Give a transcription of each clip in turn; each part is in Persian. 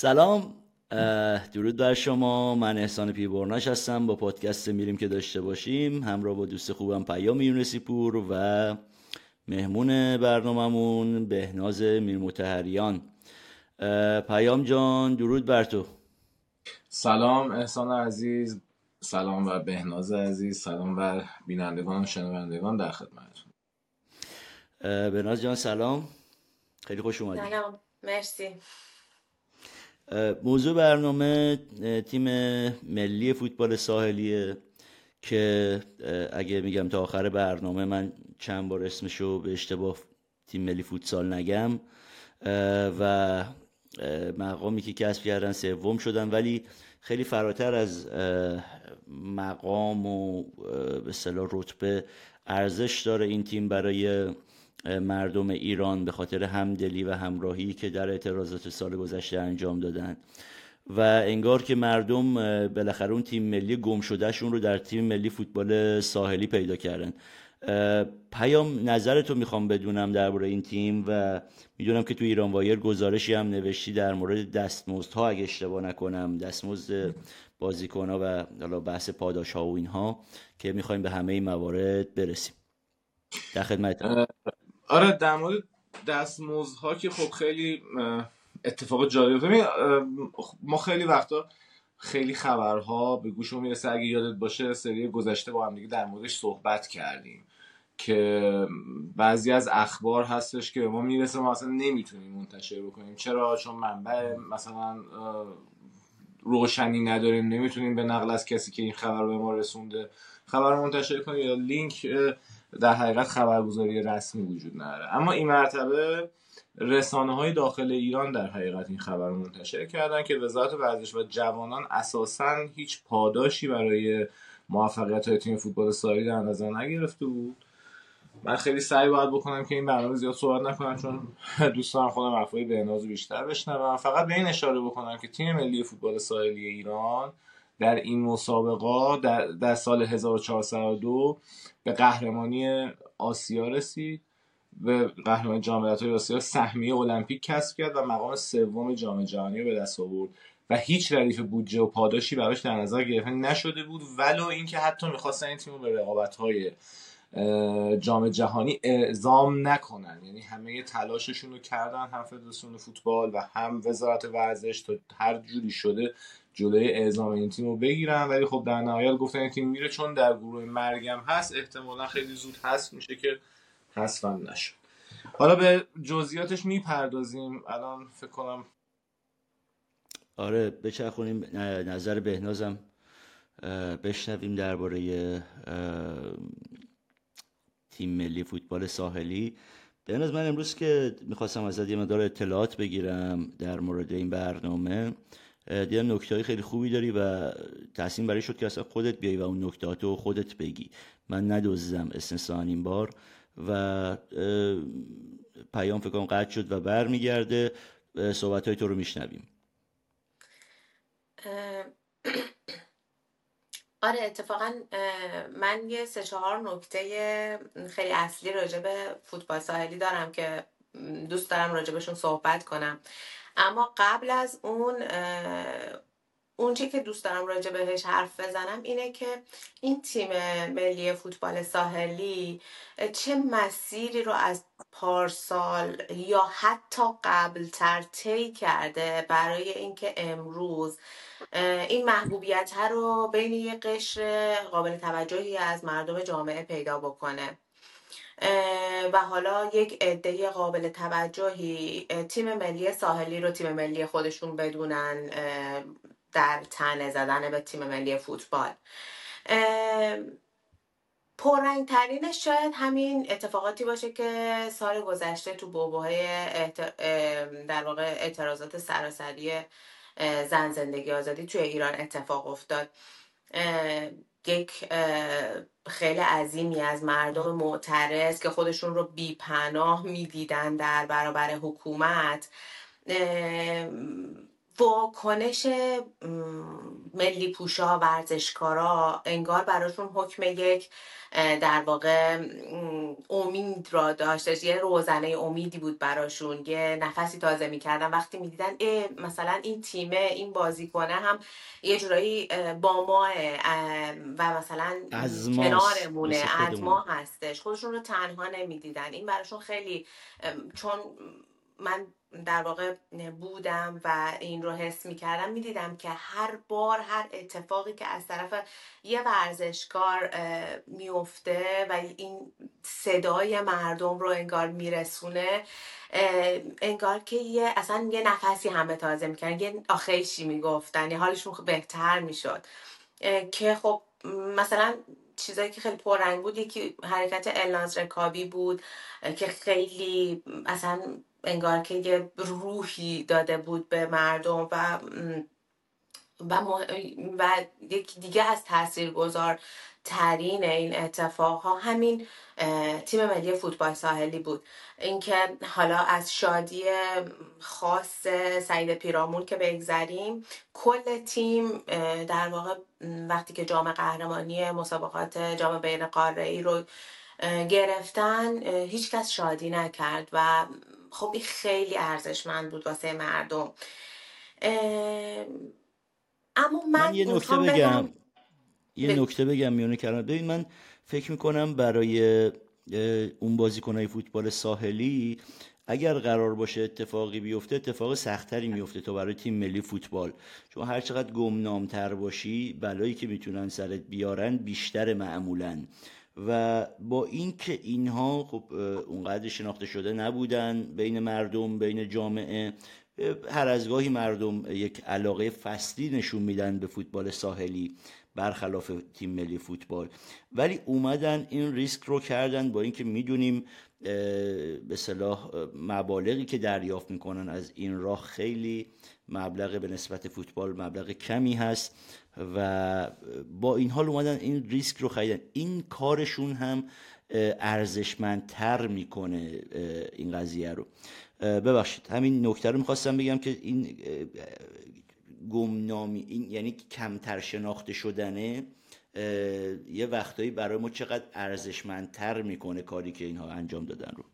سلام درود بر شما. من احسان پیبرناش هستم. با پادکست میریم که داشته باشیم. همراه با دوست خوبم پیام یونسی پور و مهمون برنامهمون بهناز میرمتحریان. پیام جان درود بر تو. سلام احسان عزیز. سلام بر بهناز عزیز. سلام بر بینندگان و شنوندگان در خدمتتون. بهناز جان سلام. خیلی خوش اومدی. سلام. مرسی. موضوع برنامه تیم ملی فوتبال ساحلیه که اگه میگم تا آخر برنامه من چند بار اسمشو به اشتباه تیم ملی فوتسال نگم و مقامی که کسب کردن سوم شدن. ولی خیلی فراتر از مقام و به رتبه ارزش داره این تیم برای مردم ایران به خاطر همدلی و همراهی که در اعتراضات سال گذشته انجام دادن و انگار که مردم بالاخره اون تیم ملی گم شدهشون رو در تیم ملی فوتبال ساحلی پیدا کردن. پیام نظرتو می‌خوام بدونم درباره این تیم و می‌دونم که تو ایران وایر گزارشی هم نوشتی در مورد دستمزدها اگه اشتباه نکنم دستمزد بازیکنها و حالا بحث پاداش ها و اینها که می‌خوایم به همه این موارد برسیم. در خدمت آره در مورد دستمزدها که خب خیلی اتفاق جالب. ما خیلی وقتا خیلی خبرها به گوشمون می‌رسه. اگه یادت باشه سری گذشته با هم دیگه در موردش صحبت کردیم که بعضی از اخبار هستش که ما می‌رسه ما اصلا نمی‌تونیم منتشر بکنیم. چرا؟ چون منبع مثلا روشنی نداریم. نمی‌تونیم به نقل از کسی که این خبر به ما رسونده خبر منتشر کنیم. یا لینک در حقیقت خبرگزاری رسمی وجود نداره. اما این مرتبه رسانه های داخل ایران در حقیقت این خبر رو منتشر کردن که وزارت ورزش و جوانان اساسا هیچ پاداشی برای موفقیت های تیم فوتبال ساری در نظر نگرفته بود. من خیلی سعی باید بکنم که این برنامه زیاد صحبت نکنم چون دوستان خودم حرفای بهناز بیشتر بشنوم. فقط به این اشاره بکنم که تیم ملی فوتبال ساحلی ایران در این مسابقه در, در سال 1402 به قهرمانی آسیا رسید به قهرمانی جام های آسیا سهمیه المپیک کسب کرد و مقام سوم جام جهانی به دست آورد. و هیچ ردیف بودجه و پاداشی براش در نظر گرفته نشده بود. ولو اینکه حتی می‌خواستن این تیم رو به رقابت های جام جهانی اعزام نکنن. یعنی همه تلاششون رو کردن هم فدراسیون فوتبال و هم وزارت ورزش تا هر جوری شده جلوی اعزام این تیم رو بگیرن. ولی خب در نهایت گفتن این تیم میره چون در گروه مرگم هست احتمالا خیلی زود هست میشه که حذفم نشد. حالا به جزئیاتش می‌پردازیم. الان فکر کنم آره بچرخونیم. نظر بهنازم بشنویم درباره تیم ملی فوتبال ساحلی. بهناز من امروز که می‌خواستم ازت یه مدار اطلاعات بگیرم در مورد این برنامه. دیدم نکته خیلی خوبی داری و تصمیم برای شد که اصلا خودت بیای و اون نکته رو خودت بگی. من ندوزم استثنا این بار و پیام فکرم قطع شد و برمیگرده. صحبت های تو رو میشنویم. آره اتفاقا من یه سه چهار نکته خیلی اصلی راجع به فوتبال ساحلی دارم که دوست دارم راجبشون صحبت کنم. اما قبل از اون اونچه که دوست دارم راجع بهش حرف بزنم اینه که این تیم ملی فوتبال ساحلی چه مسیری رو از پارسال یا حتی قبل تر طی کرده برای اینکه امروز این محبوبیت رو بین یه قشر قابل توجهی از مردم جامعه پیدا بکنه. و حالا یک عده قابل توجهی تیم ملی ساحلی رو تیم ملی خودشون بدونن در تنه زدن به تیم ملی فوتبال. پررنگ ترینش شاید همین اتفاقاتی باشه که سال گذشته تو بوبوهای در واقع اعتراضات سراسری زن زندگی آزادی توی ایران اتفاق افتاد. یک خیلی عظیمی از مردم معترض که خودشون رو بیپناه می‌دیدن در برابر حکومت. واکنش ملی پوشا ورزشکارا انگار براشون حکم یک در واقع امید را داشتش یه روزنه امیدی بود براشون. یه نفسی تازه می‌کردن. وقتی می‌دیدن مثلا این تیمه این بازیکنه هم یه جورایی با ما و مثلا کنارمونه از ما هستش. خودشون رو تنها نمی‌دیدن. این براشون خیلی چون من در واقع بودم و این رو حس می دیدم که هر بار هر اتفاقی که از طرف یه ورزشکار میفته و این صدای مردم رو انگار میرسونه انگار که یه اصلا یه نفسی همه تازه می‌کردن. یه آخیشی می‌گفتن؟ یه حالشون بهتر می‌شد. که خب مثلا چیزایی که خیلی پررنگ بود یکی حرکت الناز رکابی بود که خیلی اصلا انگار که یه روحی داده بود به مردم و و, و یکی دیگه از تاثیرگذار ترین این اتفاق ها همین تیم ملی فوتبال ساحلی بود. اینکه حالا از شادی خاص سعید پیرامون که بگذریم کل تیم در واقع وقتی که جام قهرمانی مسابقات جام بین قاره ای رو گرفتن هیچکس شادی نکرد و خب این خیلی ارزشمند بود واسه مردم. اما من, من یه نکته بگم. یه نکته بگم میونه کردم ببین من فکر می‌کنم برای اون بازیکنهای فوتبال ساحلی اگر قرار باشه اتفاقی بیفته اتفاق سختری میفته تا برای تیم ملی فوتبال. چون هر چقدر گمنامتر باشی بلایی که می‌تونن سرت بیارن بیشتر معمولا. و با اینکه اینها خب اونقدر شناخته شده نبودن بین مردم بین جامعه هر از گاهی مردم یک علاقه فصلی نشون میدن به فوتبال ساحلی برخلاف تیم ملی فوتبال. ولی اومدن این ریسک رو کردن با اینکه می‌دونیم به صلاح مبالغی که دریافت می‌کنن از این راه خیلی مبلغ به نسبت فوتبال مبلغ کمی هست و با این حال اومدن این ریسک رو خریدن. این کارشون هم ارزشمندتر می‌کنه این قضیه رو. ببخشید همین نکته رو می‌خواستم بگم که این گمنامی این یعنی کمتر شناخته شدنه یه وقتایی برای ما چقدر ارزشمندتر می‌کنه کاری که اینها انجام دادن رو.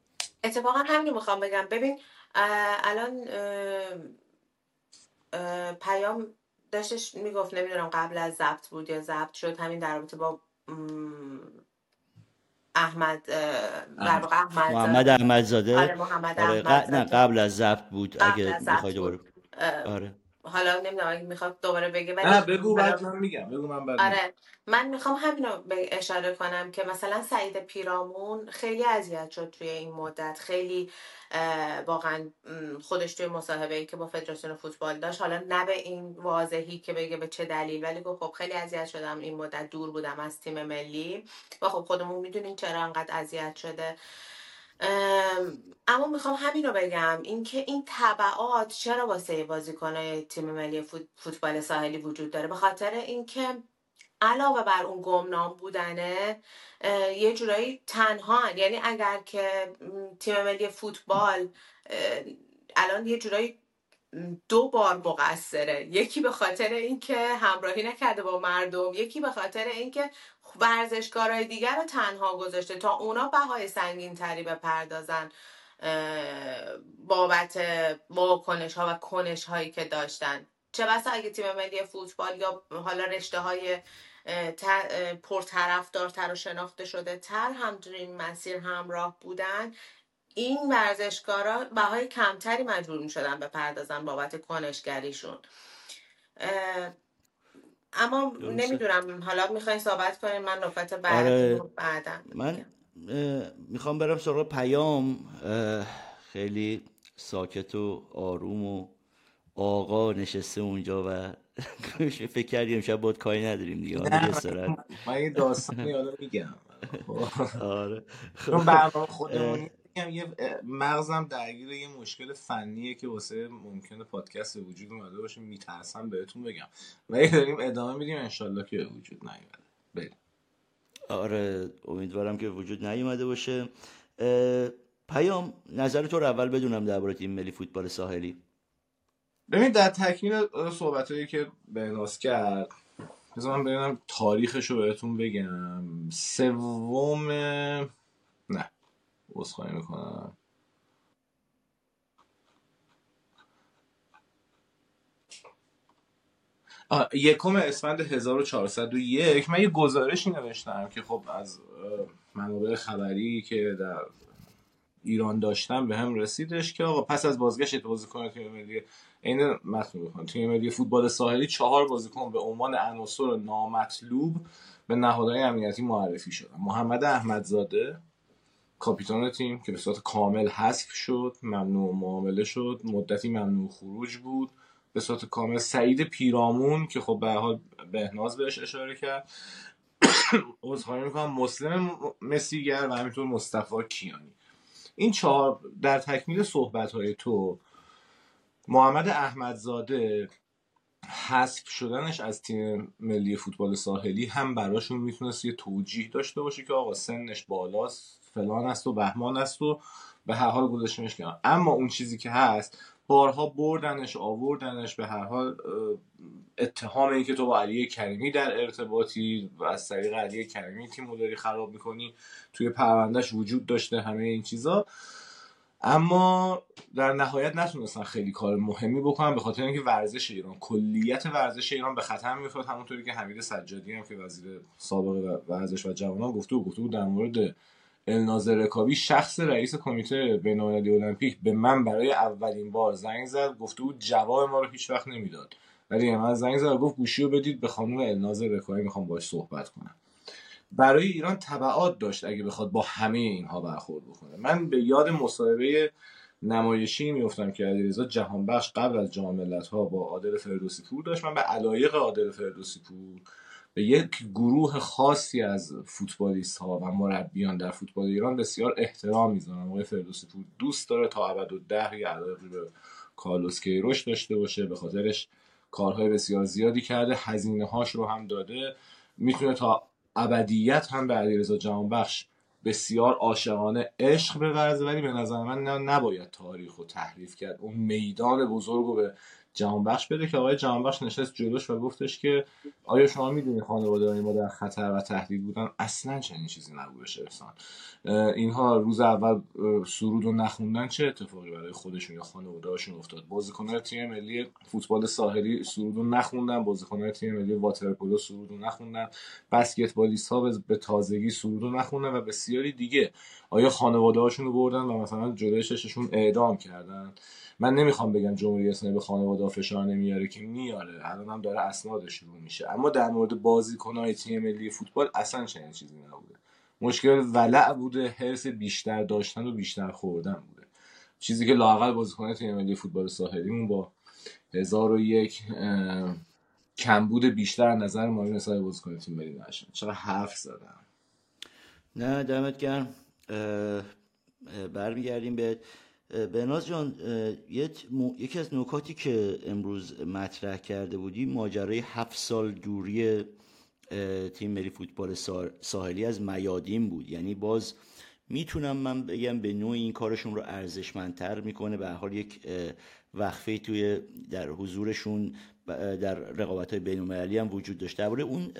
اتفاقا همین می‌خوام بگم. ببین الان پیام داشتش می‌گفت نمی‌دونم قبل از ضبط بود یا ضبط شد. همین در رابطه با احمد در واقع احمد محمد احمدزاده. آره محمد آره نه قبل از ضبط بود. اگه می‌خوای دوباره آره. حالا نمی‌دونم اگه می‌خواد دوباره بگه ولی نه بگو بعد من میگم بگو من بعد آره من می‌خوام همین رو اشاره کنم که مثلا سعید پیرامون خیلی اذیت شد توی این مدت. خیلی واقعا خودش توی مصاحبه ای که با فدراسیون فوتبال داشت حالا نه به این واضحی که بگه به چه دلیل ولی گفت خب خیلی اذیت شدم این مدت دور بودم از تیم ملی. و خب خودمون می‌دونیم چرا انقدر اذیت شده. اما می‌خوام همین رو بگم. اینکه این طبعات چرا واسه بازیکنهای تیم ملی فوتبال ساحلی وجود داره؟ به خاطر اینکه علاوه بر اون گمنام بودنه یه جورایی تنها یعنی اگر که تیم ملی فوتبال الان یه جورایی دو بار مقصره. یکی به خاطر اینکه همراهی نکرده با مردم یکی به خاطر اینکه ورزشکارهای دیگر رو تنها گذاشته تا اونا بهای سنگین تری بپردازن بابت واکنش ها و کنش هایی که داشتن. چه بسا اگه تیم ملی فوتبال یا حالا رشته های پرطرفدارتر و شناخته شده تر هم این مسیر همراه بودن این ورزشکارا بهای کمتری مجبور می شدن بپردازن بابت کنشگریشون. اما نمی‌دونم حالا می‌خواین صحبت کنیم من نکات بعد آره. بعدم من می‌خوام برم سراغ پیام. خیلی ساکت و آروم و آقا نشسته اونجا و فکر کردیم شب باید کاری نداریم دیگه حالا من یه داستانی حالا میگم. آره. خب برنامه خودمون یه مغزم درگیر یه مشکل فنیه که واسه ممکنه پادکست به وجود اومده باشه میترسم بهتون بگم. ولی داریم ادامه میدیم انشالله که به وجود نیومده. بریم. آره امیدوارم که وجود نیومده باشه. پیام نظر تو رو اول بدونم درباره تیم ملی فوتبال ساحلی. ببین در تکمیل صحبت هایی که بهناس کرد بذار من ببینم تاریخش رو بهتون بگم. سوم عذرخواهی می‌کنم. یکم اسفند 1401 من یه گزارشی نوشتم که خب از منابع خبری که در ایران داشتم به هم رسیدش که آقا پس از بازگشت بازیکن تیم ملی عین متن بکنم تیم ملی فوتبال ساحلی چهار بازیکن به عنوان عناصر نامطلوب به نهادهای امنیتی معرفی شدن. محمد احمدزاده کاپیتان تیم که به صورت کامل حذف شد ممنوع معامله شد مدتی ممنوع خروج بود. به صورت کامل سعید پیرامون که خب به حال بهناز بهش اشاره کرد. عذرخواهی می‌کنم مسلم مسیگر و همینطور مصطفی کیانی. این چهار در تکمیل صحبت های تو محمد احمدزاده حذف شدنش از تیم ملی فوتبال ساحلی هم براشون می‌تونست یه توجیه داشته باشه که آقا سنش بالاست. فلان است و بهمان است و به هر حال گذاشتمش کنار. اما اون چیزی که هست بارها بردنش آوردنش به هر حال اتهام این که تو با علی کریمی در ارتباطی و از طریق علی کریمی تیم داری خراب می‌کنی توی پروندهش وجود داشته همه این چیزا. اما در نهایت نتونستن خیلی کار مهمی بکنن به خاطر اینکه ورزش ایران کلیت ورزش ایران به خطر میافتاد. همونطوری که حمید سجادی هم که وزیر سابق ورزش و جوانان گفته و گفته بود در مورد الناظر رکابی شخص رئیس کمیته بینالمللی المپیک به من برای اولین بار زنگ زد گفته بود جواب ما رو هیچ وقت نمی‌داد. ولی من زنگ زد گفت گوشی رو بدید به خانم الناظر رکابی می‌خوام باش صحبت کنم. برای ایران تبعات داشت اگه بخواد با همه اینها برخورد بکنه. من به یاد مصاحبه نمایشی میفتم که علیرضا جهانبخش قبل از جام ها با عادل فردوسی پور داشت. من به علایق عادل فردوسی پور یک گروه خاصی از فوتبالیست ها و مربیان در فوتبال ایران بسیار احترام می‌ذارم. آقای فردوسی پور دوست داره تا ابد و ده یه به کارلوس کیروش داشته باشه. به خاطرش کارهای بسیار زیادی کرده. هزینه هاش رو هم داده. می‌تونه تا ابدیت هم به علیرضا جهانبخش بسیار عاشقانه عشق بورزه ولی به نظر من نباید تاریخ رو تحریف کرد. اون میدان بزرگ رو به جهانبخش بده که آقای جهانبخش نشست جلوش و گفتش که آیا شما می‌دونی خانواده ما در خطر و تهدید بودن؟ اصلا چنین چیزی نبودش ارسان اینها روز اول سرود و نخوندن چه اتفاقی برای خودشون یا خانواده‌هاشون افتاد؟ بازیکنان تیم ملی فوتبال ساحلی سرود و نخوندن بازیکنان تیم ملی واترپولو سرود و نخوندن بسکتبالیست ها به تازگی سرود و نخوندن و بسیاری دیگه. آیا خانواده رو بردن و مثلا جلوی شششون اعدام کردن؟ من نمی‌خوام بگم جمهوری اسلامی به خانواده فشار نمیاره که میاره. الان هم داره اسنادش شروع میشه. اما در مورد بازیکنهای تیم ملی فوتبال اصلا چنین چیزی نبوده. مشکل ولع بوده حرس بیشتر داشتن و بیشتر خوردن بوده. چیزی که لاقل بازیکن تیم ملی فوتبال ساحلیمون با هزار و یک کمبود بیشتر نظر ما نسبت بازیکن تیم ملی نشن چرا حرف زدم. نه دمت گرم. برمیگردیم به بناز جان یکی از نکاتی که امروز مطرح کرده بودی ماجرای هفت سال دوری تیم ملی فوتبال ساحلی از میادین بود. یعنی باز می‌تونم من بگم به نوع این کارشون رو ارزشمندتر می‌کنه. به حال یک وقفه توی در حضورشون در رقابت های بین هم وجود داشته. درباره اون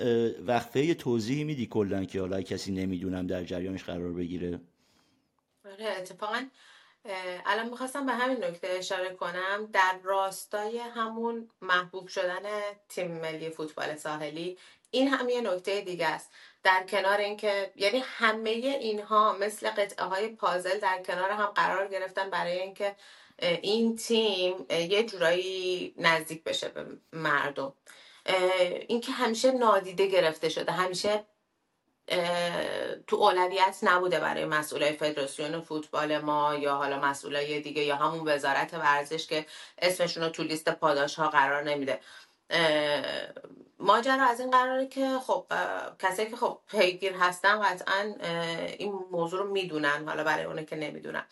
وقفه توضیحی میدی کلا که حالا کسی نمی‌دونم در جریانش قرار بگیره؟ آره اتفاقا الان می‌خواستم به همین نکته اشاره کنم. در راستای همون محبوب شدن تیم ملی فوتبال ساحلی این هم یه نکته دیگه است. در کنار اینکه یعنی همه اینها مثل قطعه های پازل در کنار هم قرار گرفتن برای اینکه این تیم یه جورایی نزدیک بشه به مردم. اینکه همیشه نادیده گرفته شده همیشه تو اولویت نبوده برای مسئولای فدراسیون فوتبال ما یا حالا مسئولای دیگه یا همون وزارت ورزش که اسمشون رو تو لیست پاداش ها قرار نمیده. ماجرا از این قراره که خب کسایی که خب پیگیر هستن قطعا این موضوع رو می‌دونن حالا برای اونه که نمی‌دونن.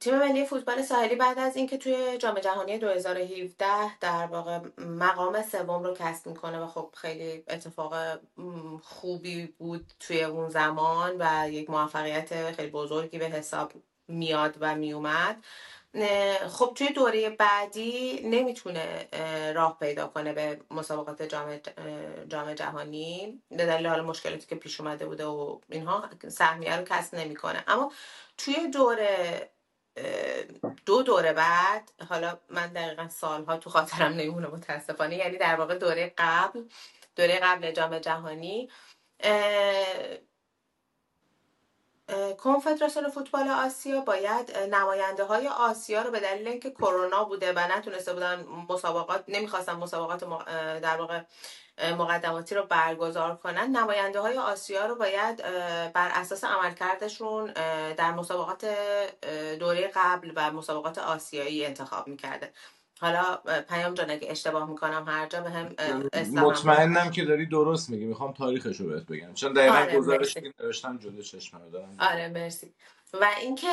تیم ملی فوتبال ساحلی بعد از اینکه توی جام جهانی 2017 در واقع مقام سوم رو کسب می‌کنه و خب خیلی اتفاق خوبی بود توی اون زمان و یک موفقیت خیلی بزرگی به حساب میاد و میومد. خب توی دوره بعدی نمی‌تونه راه پیدا کنه به مسابقات جام جام جهانی. به دلیل حال مشکلاتی که پیش اومده بوده و اینها سهمیه رو کسب نمی‌کنه. اما توی دوره دو دوره بعد حالا من دقیقا سالها تو خاطرم نمیمونه متاسفانه. یعنی در واقع دوره قبل دوره قبل جام جهانی کنفدراسیون فوتبال آسیا باید نماینده های آسیا رو به دلیل اینکه کرونا بوده و نتونسته بودن مسابقات نمی‌خواستن مسابقات در واقع مقدماتی رو برگزار کنن نماینده های آسیا رو باید بر اساس عملکردشون در مسابقات دوره قبل و مسابقات آسیایی انتخاب می‌کرده حالا پیام جان اگه اشتباه می‌کنم هر جا به هم مطمئنم که داری درست میگی. می‌خوام تاریخش رو بهت بگم. چون دقیقا آره گزارشی که نوشتم جلو چشمم دارم. آره مرسی. و اینکه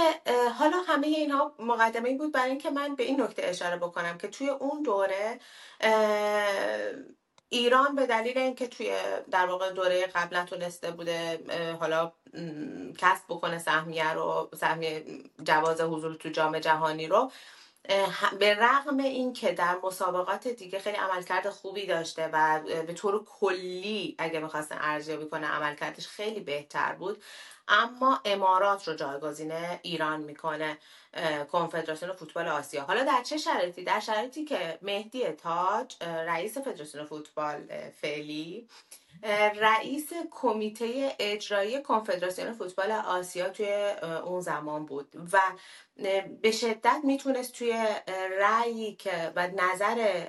حالا همه اینها مقدمه بود برای اینکه من به این نکته اشاره بکنم که توی اون دوره ایران به دلیل اینکه توی در واقع دوره قبل نتونسته بوده حالا کسب بکنه سهمیه رو سهمیه جواز حضور تو جام جهانی رو به رغم اینکه در مسابقات دیگه خیلی عملکرد خوبی داشته و به طور کلی اگه می‌خواستن ارزیابی کنه عملکردش خیلی بهتر بود اما امارات رو جایگزین ایران می‌کنه کنفدراسیون فوتبال آسیا. حالا در چه شرایطی؟ در شرایطی که مهدی تاج رئیس فدراسیون فوتبال فعلی رئیس کمیته اجرایی کنفدراسیون فوتبال آسیا توی اون زمان بود و به شدت می‌تونست توی رأیی که و نظر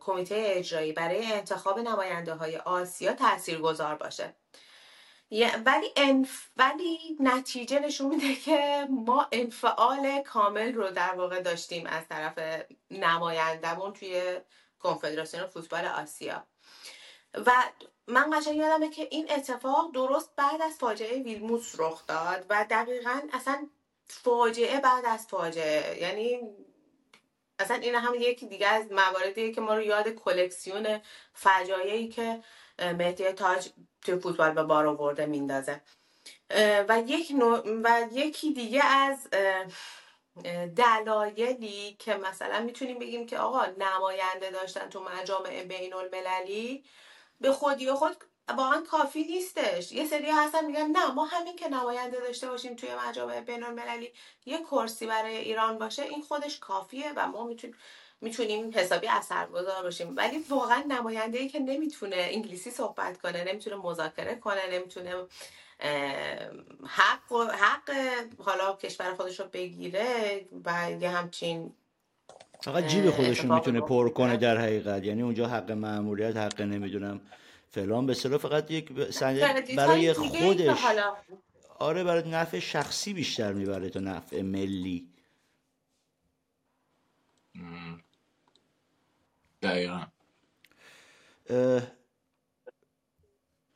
کمیته اجرایی برای انتخاب نماینده های آسیا تأثیر گذار باشه ولی انف... ولی نتیجه نشون میده که ما انفعال کامل رو در واقع داشتیم از طرف نمایندمون توی کنفدراسیون فوتبال آسیا. و من قشنگ یادمه که این اتفاق درست بعد از فاجعه ویلموس رخ داد و دقیقا اصلا فاجعه بعد از فاجعه. یعنی اصلا این هم یکی دیگه از مواردیه که ما رو یاد کلکسیون فجایعی که مهدی تاج توی فوتبال به بار آورده میندازه. و یک و یکی دیگه از دلایلی که مثلا می‌تونیم بگیم که آقا نماینده داشتن تو مجامع بین المللی به خودی خود واقعا کافی نیستش. یه سری هستن میگن نه ما همین که نماینده داشته باشیم توی مجامع بین المللی یه کرسی برای ایران باشه این خودش کافیه و ما می‌تونیم می‌تونیم حسابی اثرگذار باشیم. ولی واقعا نماینده ای که نمی‌تونه انگلیسی صحبت کنه نمی‌تونه مذاکره کنه نمی‌تونه حق حق حالا کشور خودش رو بگیره و یه همچین فقط جیب خودش رو می‌تونه پر کنه در حقیقت. یعنی اونجا حق معمولیت حق نمی‌دونم فلان. به فقط یک برای خودش. آره برای نفع شخصی بیشتر می‌بره تا نفع ملی. دقیقا.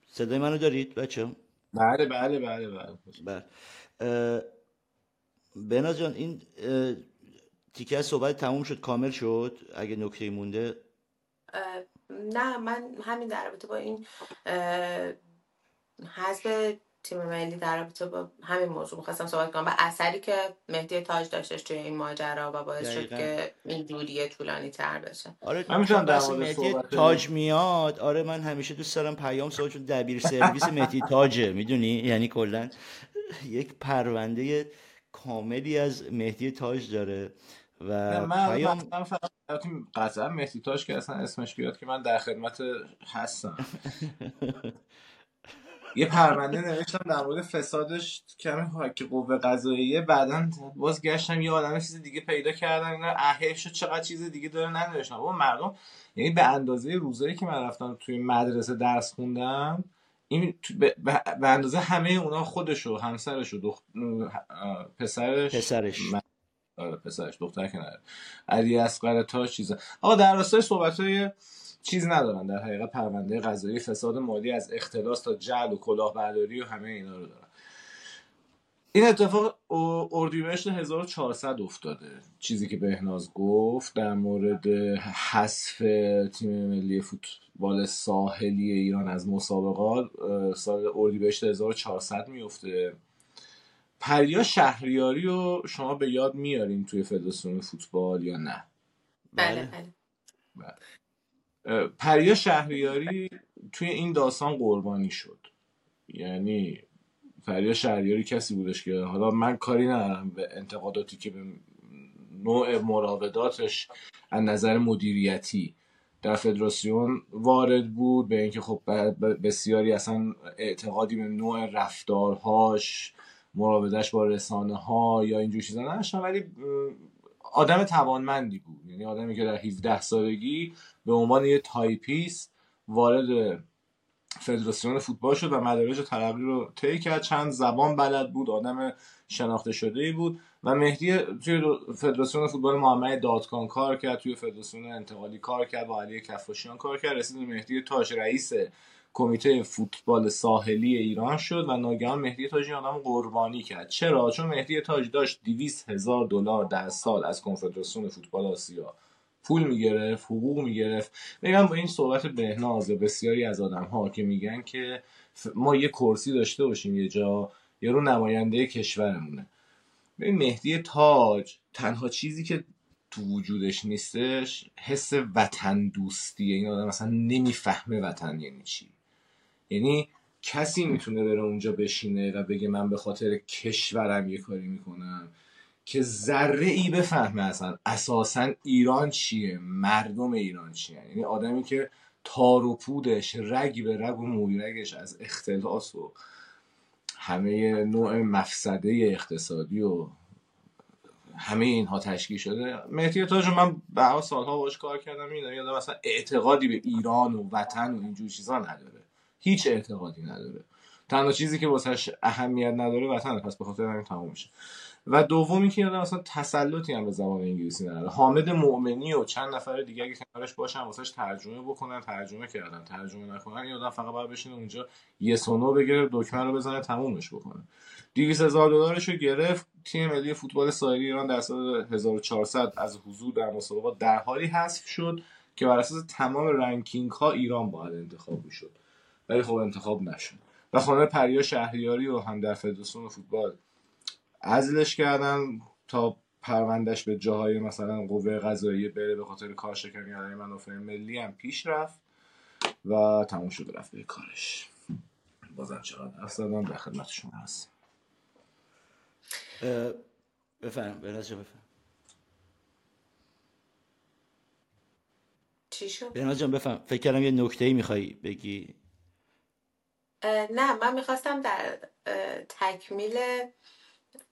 صدای منو دارید بچه بله بله بله بله. بله. بنا جان این تیکه از صحبت تموم شد کامل شد؟ اگه نکته مونده. نه من همین در رابطه با این حذف تیم ملی در رابطه با همین موضوع می‌خواستم صحبت کنم و اثری که مهدی تاج داشتش توی این ماجرا و باعث شد که این دوریه طولانی تر بشه. آره من مهدی تاج میاد آره من همیشه دوست دارم پیام صحبت چون دبیر سرویس مهدی تاجه می‌دونی؟ یعنی کلا یک پرونده کاملی از مهدی تاج داره. و من پیام من فقط قطعا مهدی تاج که اصلا اسمش بیاد که من در خدمت هستم. یه پرونده نوشتم در مورد فسادش کمی که قوه قضاییه. بعدا باز گشتم یه آدم چیز دیگه پیدا کردم. اینا شد چقدر چیز دیگه داره ننوشتم اون مردم یعنی به اندازه روزایی که من رفتم توی مدرسه درس خوندم این به, به اندازه همه اونا خودشو همسرشو دخت... پسرش پسرش. آره پسرش دختر که نداره علی اصغر تا چیزا آقا در راستای صحبت های چیز ندارن. در حقیقت پرونده قضایی فساد مالی از اختلاس تا جعل و کلاهبرداری و همه اینا رو دارن. این اتفاق اردیبهشت 1400 افتاده. چیزی که بهناز گفت در مورد حذف تیم ملی فوتبال ساحلی ایران از مسابقات سال اردیبهشت 1400 میفته پریا شهریاری رو شما به یاد میارین توی فدراسیون فوتبال یا نه؟ بله بله. پریا شهریاری توی این داستان قربانی شد. یعنی پریا شهریاری کسی بودش که حالا من کاری ندارم به انتقاداتی که به نوع مراوداتش از نظر مدیریتی در فدراسیون وارد بود به اینکه خب بسیاری اصلا اعتقادی به نوع رفتارهاش مراودش با رسانه ها یا اینجور چیزا نداشتن ولی آدم توانمندی بود. یعنی آدمی که در 17 سالگی به عنوان یه تایپیست وارد فدراسیون فوتبال شد و مدارج ترقی رو طی کرد. چند زبان بلد بود آدم شناخته شده ای بود و مهدی توی فدراسیون فوتبال محمد دادکان کار کرد توی فدراسیون انتقالی کار کرد با علی کفاشیان کار کرد رسید مهدی تاج رئیس کمیته فوتبال ساحلی ایران شد و ناگهان مهدی تاج آدم قربانی کرد. چرا؟ چون مهدی تاج داشت 200 هزار دلار در سال از کنفدراسیون فوتبال آسیا پول می‌گرفت حقوق می‌گرفت. بگم با این صحبت بهناز بسیاری از آدم ها که میگن که ما یه کرسی داشته باشیم یه جا رو نماینده کشورمونه. ببین مهدی تاج تنها چیزی که تو وجودش نیستش حس وطن دوستیه این آدم مثلا نمی‌فهمه وطن یعنی چی. یعنی کسی می‌تونه بره اونجا بشینه و بگه من به خاطر کشورم یه کاری می‌کنم؟ که ذره ای بفهمه اصلا اساسا ایران چیه؟ مردم ایران چیه؟ یعنی آدمی که تار و پودش رگ به رگ و مویرگش از اختلاس و همه نوع مفسده اقتصادی و همه اینها تشکیل شده. مهدی تاج من به سالها باش کار کردم این یادم مثلا اعتقادی به ایران و وطن و اینجور چیزا نداره. هیچ اعتقادی نداره. تنها چیزی که واسش اهمیت نداره وطنه. پس به خاطر همین تموم میشه. و دومی که یادم اصلا تسلطی هم به زبان انگلیسی نداره. حامد مؤمنی و چند نفر دیگه اگه کنارش باشن واسش ترجمه بکنن ترجمه کردن. ترجمه نکنن این آدم فقط باید بشینه اونجا یه سونو بگیره دکمه رو بزنه تمومش بکنه. 200 هزار دلارش رو گرفت. تیم ملی فوتبال ساحلی ایران در سال 1400 از حضور در مسابقات در حالی حذف شد که بر اساس تمام ranking ها ایران باید انتخاب می‌شد. ولی خب انتخاب نشد. و خانم پریا شهریاری رو هم در فدراسیون فوتبال عزلش کردن تا پروندش به جاهای مثلا قوه قضاییه بره به خاطر کارشکنی علیه منافع ملی هم پیش رفت و تموم شد رفت به کارش. بازم چقدر اصلا در خدمت شما هست بفرم بناز بفرم. چی شد؟ جان بفهم فکر کردم یه نکته ای می‌خوای بگی. نه من می‌خواستم در تکمیل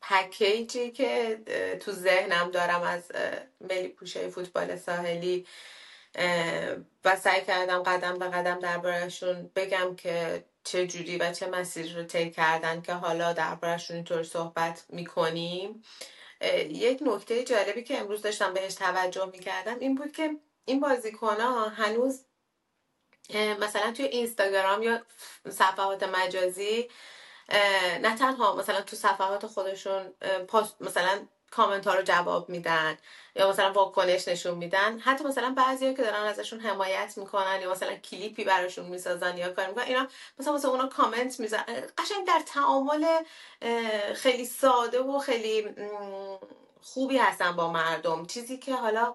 پکیجی که تو ذهنم دارم از ملی پوشه فوتبال ساحلی و سعی کردم قدم به قدم دربارهشون بگم که چه جوری و چه مسیری رو طی کردن که حالا دربارهشون اینطور صحبت می‌کنیم. یک نکته جالبی که امروز داشتم بهش توجه می‌کردم این بود که این بازیکن ها هنوز مثلا توی اینستاگرام یا صفحات مجازی نه تنها مثلا تو صفحات خودشون مثلا کامنت ها رو جواب میدن یا مثلا واکنش نشون میدن. حتی مثلا بعضی که دارن ازشون حمایت می‌کنن یا مثلا کلیپی براشون می‌سازن یا کار می‌کنن اینا مثلا مثلا اونا کامنت میزن. قشنگ در تعامل خیلی ساده و خیلی خوبی هستن با مردم. چیزی که حالا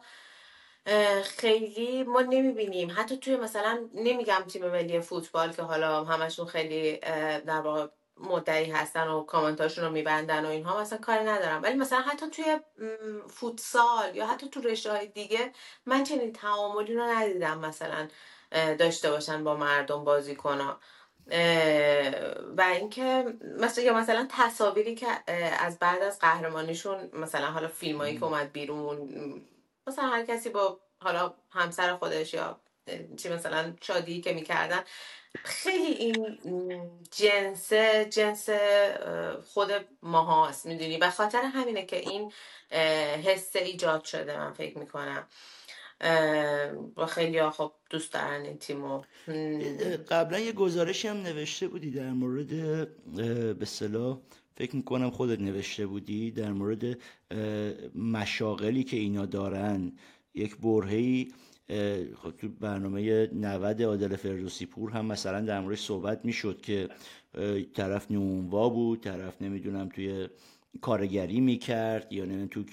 خیلی ما نمی‌بینیم. حتی توی مثلا نمیگم تیم ملی فوتبال که حالا همشون خیلی در واقع مدعی هستن و کامنتاشون رو میبندن و اینها مثلا کار ندارم. ولی مثلا حتی توی فوتسال یا حتی تو رشته های دیگه من چنین تعاملی رو ندیدم مثلا داشته باشن با مردم بازی کنن. و اینکه مثلا یا مثلا تصاویری که از بعد از قهرمانیشون مثلا حالا فیلمایی که اومد بیرون مثلا هر کسی با حالا همسر خودش یا چی مثلا شادی که می‌کردن خیلی این جنس جنس خود ماهاست می‌دونی؟ و خاطر همینه که این حس ایجاد شده من فکر می‌کنم. و خیلی ها خب دوست دارن این تیمو. قبلا یه گزارشی هم نوشته بودی در مورد به صلاح فکر می‌کنم خودت نوشته بودی در مورد مشاغلی که اینا دارن. یک برهی خب تو برنامه 90 عادل فردوسی پور هم مثلا در موردش صحبت می‌شد که طرف نونوا بود طرف نمی‌دونم توی کارگری می‌کرد یا نمی‌دونم تو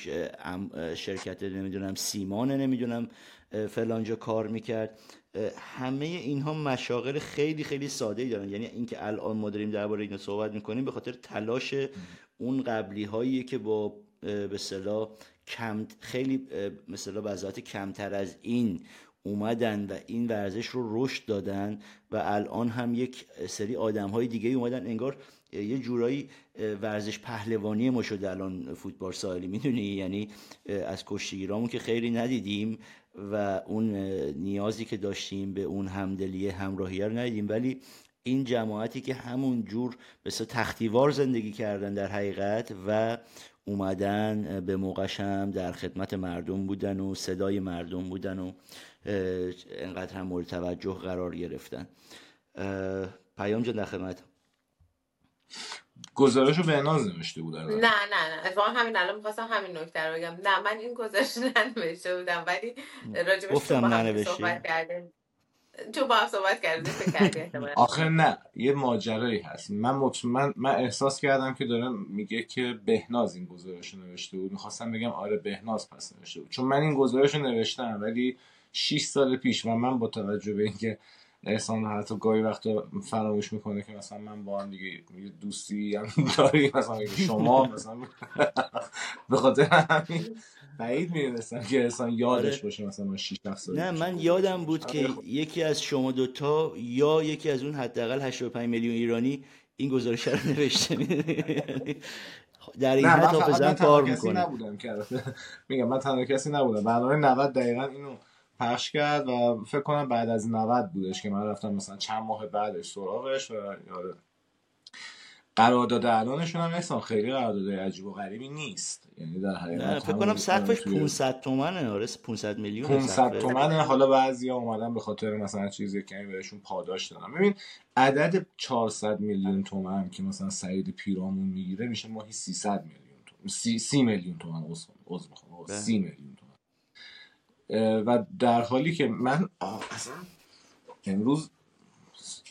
شرکت نمی‌دونم سیمانه نمی‌دونم فلانجا کار می‌کرد. همه اینها مشاغل خیلی خیلی ساده ای دارن. یعنی اینکه الان ما داریم درباره اینا صحبت می‌کنیم به خاطر تلاش اون قبلی هایی که با به صلاح کم خیلی مثلا به کمتر از این اومدن و این ورزش رو رشد دادن و الان هم یک سری آدم های دیگه اومدن انگار یه جورایی ورزش پهلوانی ما شده الان فوتبال ساحلی. می‌دونی؟ یعنی از کشتیگیرامون که خیلی ندیدیم و اون نیازی که داشتیم به اون همدلی همراهی رو ندیدیم. ولی این جماعتی که همون جور به تختیوار زندگی کردن در حقیقت و اومدن به موقعش هم در خدمت مردم بودن و صدای مردم بودن و انقدر هم مورد توجه قرار گرفتن. پیام جان در خدمت گزارش رو به ناز نوشته بودن نه نه نه. اتفاقا همین الان می‌خواستم همین نکته رو بگم. نه من این گزارش ننوشته بودم ولی راجبش گفتم صحبت کردیم. تو با صحبت کردی آخه نه یه ماجرایی هست. من مطمئن من احساس کردم که دارم میگه که بهناز این گزارش رو نوشته بود. می‌خواستم بگم آره بهناز پس نوشته بود. چون من این گزارش رو نوشتم ولی 6 سال پیش و من با توجه به اینکه احسان حتی گاهی وقت فراموش می‌کنه که مثلا من با هم دیگه یه دوستی هم داری مثلا شما مثلا به خاطر همین بعید می‌دونستم که احسان یادش آره. باشه مثلا 6 سال نه من یادم بود که آره. یکی از شما دوتا یا یکی از اون حداقل 85 میلیون ایرانی این گزارش رو نوشته. در این حد حافظم کار می‌کنه. نبودم که. میگم من تنها کسی نبودم. برنامه 90 دقیقا اینو پخش کرد و فکر کنم بعد از 90 بودش که من رفتم مثلا چند ماه بعدش سراغش و یاره قرارداد الانشون هم اصلا خیلی قرارداد عجیب و غریبی نیست. یعنی در حقیقت فکر کنم سقفش 500 تومنه آره 500 میلیون 500 تومنه. حالا بعضیا اومدن به خاطر مثلا چیزی که بهشون پاداش دادن. ببین عدد 400 میلیون تومن که مثلا سعید پیرامون می‌گیره میشه ماهی 300 میلیون تومن. 30 میلیون تومن عذر می‌خوام 30 میلیون و در حالی که من اصلا امروز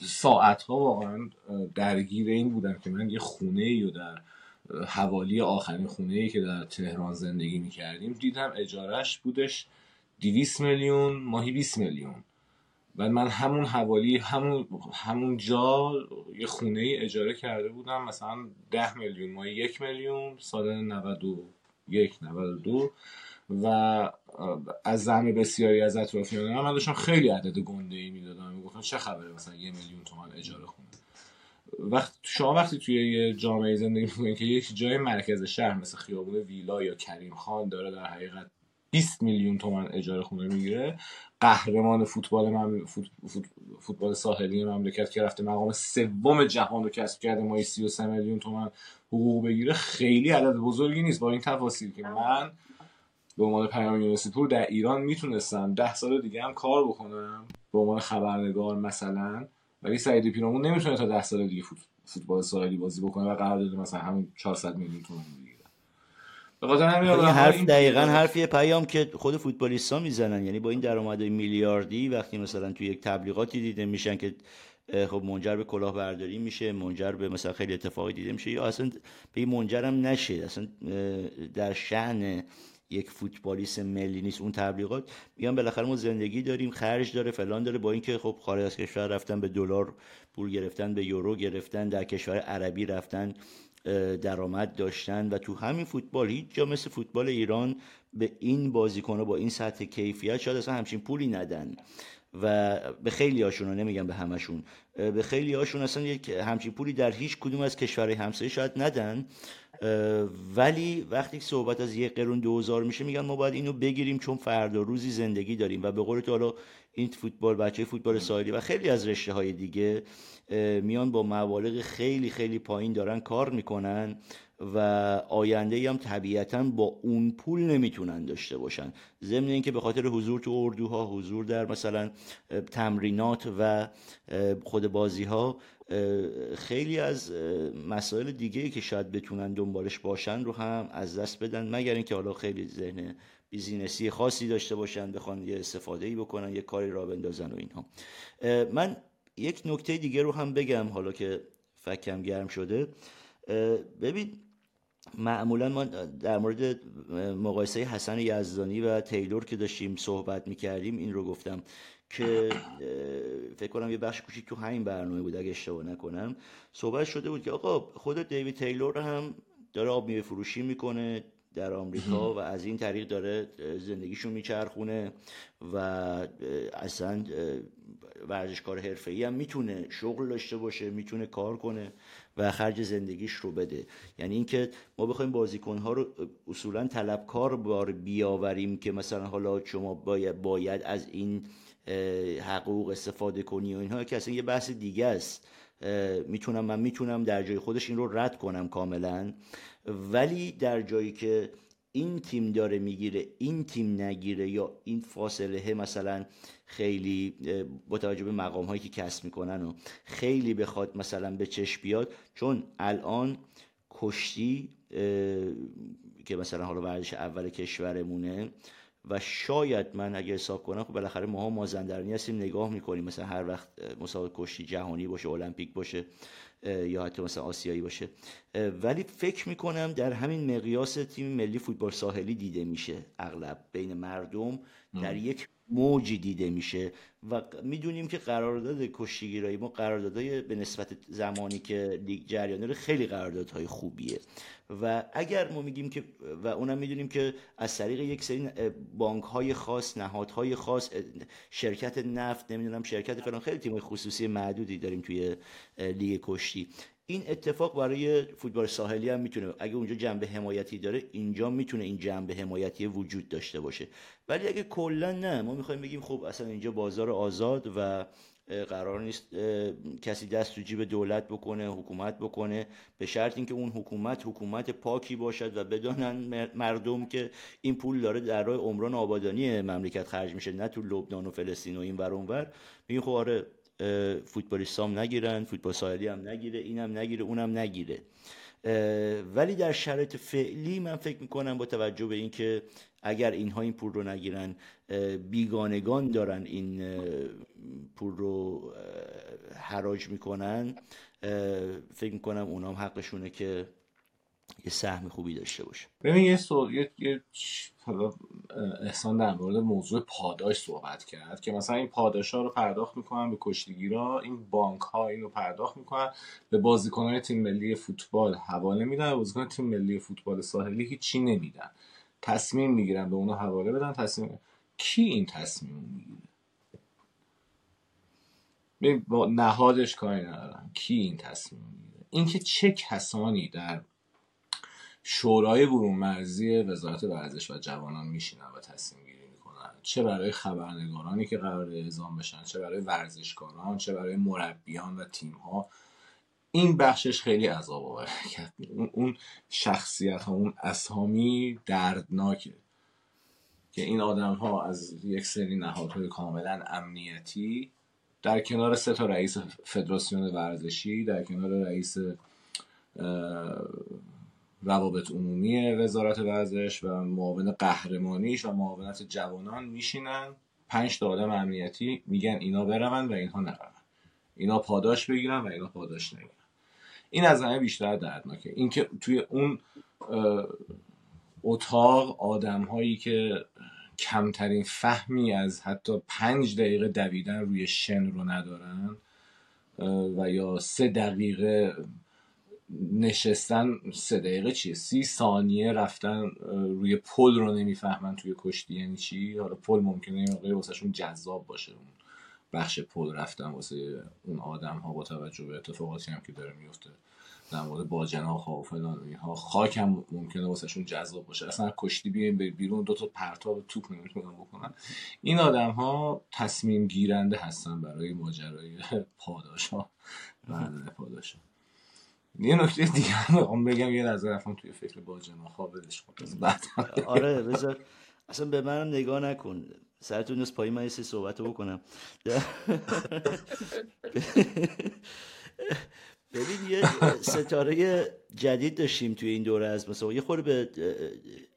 ساعت ها واقعا درگیر این بودم که من یه خونه و در حوالی آخرین خونه ای که در تهران زندگی می‌کردیم دیدم اجارش بودش 200 میلیون ماهی 20 میلیون. و من همون حوالی همون همون جا یه خونه ای اجاره کرده بودم مثلا 10 میلیون ماهی یک میلیون سال 91 92 و از زن بسیاری از اطرافیان من داشتم خیلی عدد گنده ای می‌دادم. می‌گفتم چه خبره مثلا یه میلیون تومن اجاره خونه. وقت شما وقتی توی یه جامعه زندگی می‌کنید که یک جای مرکز شهر مثل خیابون ویلا یا کریم خان داره در حقیقت 20 میلیون تومن اجاره خونه می‌گیره. قهرمان فوتبال من فوتبال ساحلی مملکت که رفته مقام سوم جهان رو کسب کرده مایی 33 میلیون تومن حقوق بگیره خیلی عدد بزرگی نیست. با این تفاصیل که من به عنوان پیام یونسی پور در ایران می‌تونستم ده سال دیگه هم کار بکنم به عنوان خبرنگار مثلا ولی سعید پیرامون نمی‌تونه تا ده سال دیگه فوتبال ساحلی بازی بکنه و قرار داده مثلا همون 400 میلیون تومان بگیره. به خاطر همین حرف دقیقا حرفی پیام که خود فوتبالیستا می‌زنن. یعنی با این درآمدهای میلیاردی وقتی مثلا توی یک تبلیغاتی دیده میشن که خب منجر به کلاهبرداری میشه منجر به مثلا خیلی اتفاقی دیده میشه یا اصلا به این منجرم نشه اصلا در شأن یک فوتبالیست ملی نیست اون تبلیغات. میگن بالاخره ما زندگی داریم خرج داره فلان داره با اینکه خب خارج از کشور رفتن به دلار پول گرفتن به یورو گرفتن در کشور عربی رفتن درآمد داشتن. و تو همین فوتبال هیچ جا مثل فوتبال ایران به این بازیکنها با این سطح کیفیت شاید اصلا همچین پولی ندن. و به خیلی هاشون نمیگم به همشون به خیلی هاشون اصلا یک همچین پولی در هیچ کدوم از کشورهای همسایه شاید ندن. ولی وقتی صحبت از یک قرون دوزار میشه میگن ما باید اینو بگیریم چون فردا روزی زندگی داریم. و به قول تو حالا این فوتبال بچه فوتبال ساحلی و خیلی از رشته های دیگه میان با مبالغ خیلی خیلی پایین دارن کار می‌کنن و آینده هم طبیعتا با اون پول نمی‌تونن داشته باشن. ضمن اینکه به خاطر حضور تو اردوها حضور در مثلا تمرینات و خود بازی ها خیلی از مسائل دیگه که شاید بتونن دنبالش باشن رو هم از دست بدن مگر اینکه حالا خیلی ذهن بیزینسی خاصی داشته باشن بخوان یه استفاده ای بکنن یه کاری را بندازن و اینها. من یک نکته دیگه رو هم بگم حالا که فکم گرم شده. ببین معمولا ما در مورد مقایسه حسن یزدانی و تیلور که داشتیم صحبت می‌کردیم این رو گفتم. که فکر کنم یه بخش کوچیک تو همین برنامه بود اگه اشتباه نکنم. صحبت شده بود که آقا خود دیوید تیلور هم داره آب میوه فروشی می‌کنه در آمریکا و از این طریق داره زندگیشو میچرخونه و اصلا ورزشکار حرفه‌ای هم می‌تونه شغل داشته باشه می‌تونه کار کنه و خرج زندگیش رو بده. یعنی اینکه ما بخوایم بازیکنها رو اصولا طلبکار بار بیاوریم که مثلا حالا شما باید, باید از این حقوق استفاده کنی و اینها که اصلا یه بحث دیگه است. می‌تونم من می‌تونم در جای خودش این رو رد کنم کاملا. ولی در جایی که این تیم داره می‌گیره این تیم نگیره یا این فاصله مثلا خیلی با توجه به مقام هایی که کسب می‌کنن و خیلی بخواد مثلا به چشم بیاد چون الان کشتی که مثلا حالا ورزش اول کشورمونه و شاید من اگر حساب کنم خب بالاخره ماها مازندرانی هستیم نگاه می‌کنیم. مثلا هر وقت مسابقه کشتی جهانی باشه المپیک باشه یا حتی مثلا آسیایی باشه. ولی فکر می‌کنم در همین مقیاس تیم ملی فوتبال ساحلی دیده میشه اغلب بین مردم. در یک موجی دیده میشه و می‌دونیم که قرارداد کشتیگیرایی ما قراردادهای به نسبت زمانی که لیگ جریانه خیلی قراردادهای خوبیه. و اگر ما میگیم که و اونم می‌دونیم که از طریق یک سری بانک های خاص نهادهای خاص شرکت نفت نمی‌دونم شرکت فلان خیلی تیم خصوصی معدودی داریم توی لیگ کشتی. این اتفاق برای فوتبال ساحلی هم می‌تونه اگه اونجا جنبه حمایتی داره اینجا می‌تونه این جنبه حمایتی وجود داشته باشه. ولی اگه کلا نه ما می‌خوایم بگیم خب اصلا اینجا بازار آزاد و قرار نیست کسی دست تو جیب دولت بکنه حکومت بکنه. به شرط اینکه اون حکومت حکومت پاکی باشد و بدانن مردم که این پول داره در راه عمران آبادانی مملکت خرج میشه نه تو لبنان و فلسطین و این ور اونور. میگن خب آره فوتبالیست هم نگیرن فوتبال ساحلی هم نگیره اینم نگیره اونم نگیره. ولی در شرایط فعلی من فکر می‌کنم با توجه به اینکه اگر اینها این پول رو نگیرن بیگانگان دارن این پول رو حراج می‌کنن. فکر می‌کنم اونام حقشونه که یه سهم خوبی داشته باشه. ببین یه سوال یه, یه احسان در مورد موضوع پاداش صحبت کرد که مثلا این پاداش ها رو پرداخت می‌کنن به کشتیگیرا این بانک ها این رو پرداخت می‌کنن به بازیکنان تیم ملی فوتبال حواله میدن بازیکن تیم ملی فوتبال ساحلی هیچی نمیدن. تصمیم می‌گیرن به اونا حواله بدن تصمیم کی این تصمیم می‌گیره؟ با نهادش کاری ندارم کی این تصمیم می‌گیره؟ اینکه چه کسانی در شورای برون مرزی وزارت ورزش و جوانان میشینن و تصمیم گیری می‌کنن. چه برای خبرنگارانی که قرار اعزام بشن چه برای ورزشکاران چه برای مربیان و تیم ها این بخشش خیلی عذاب آور اون شخصیت ها اون اسامی دردناکه که این آدم ها از یک سری نهادهای کاملا امنیتی در کنار سه تا رئیس فدراسیون ورزشی در کنار رئیس روابط عمومی وزارت ورزش و معاون قهرمانیش و معاونت جوانان میشینن. پنج تا آدم امنیتی میگن اینا برون و اینها نرون اینا پاداش بگیرن و اینا پاداش نگیرن. این از همه بیشتر دردناکه. اینکه توی اون اتاق آدم هایی که کمترین فهمی از حتی پنج دقیقه دویدن روی شن رو ندارن و یا سه دقیقه نشستن سه دقیقه چیه؟ سی ثانیه رفتن روی پل رو نمی‌فهمن توی کشتی یعنی چی؟ حالا پل ممکنه یه موقعی واسهشون جذاب باشه اون بخش پل رفتن واسه اون آدم ها با توجه به اتفاقاتی هم که داره میفته در مورد باجناق ها و فلان اینها. خاک هم ممکنه واسهشون جذاب باشه. اصلا کشتی بیایم بیرون دو تا پرتاب توپ نمی‌تونن بکنن. این آدم ها تصمیم گیرنده هستن برای ماجرای پاداش ها و پاداش ها. یه نکته دیگه هم بگم یه نظر رفتم توی فکر باجناق ها بدش بعد آره بذار. اصلا به منم نگاه نکن. سرتون از پای من یه صحبت بکنم. ببین یه ستاره جدید داشتیم توی این دوره از مثلا یه خورده به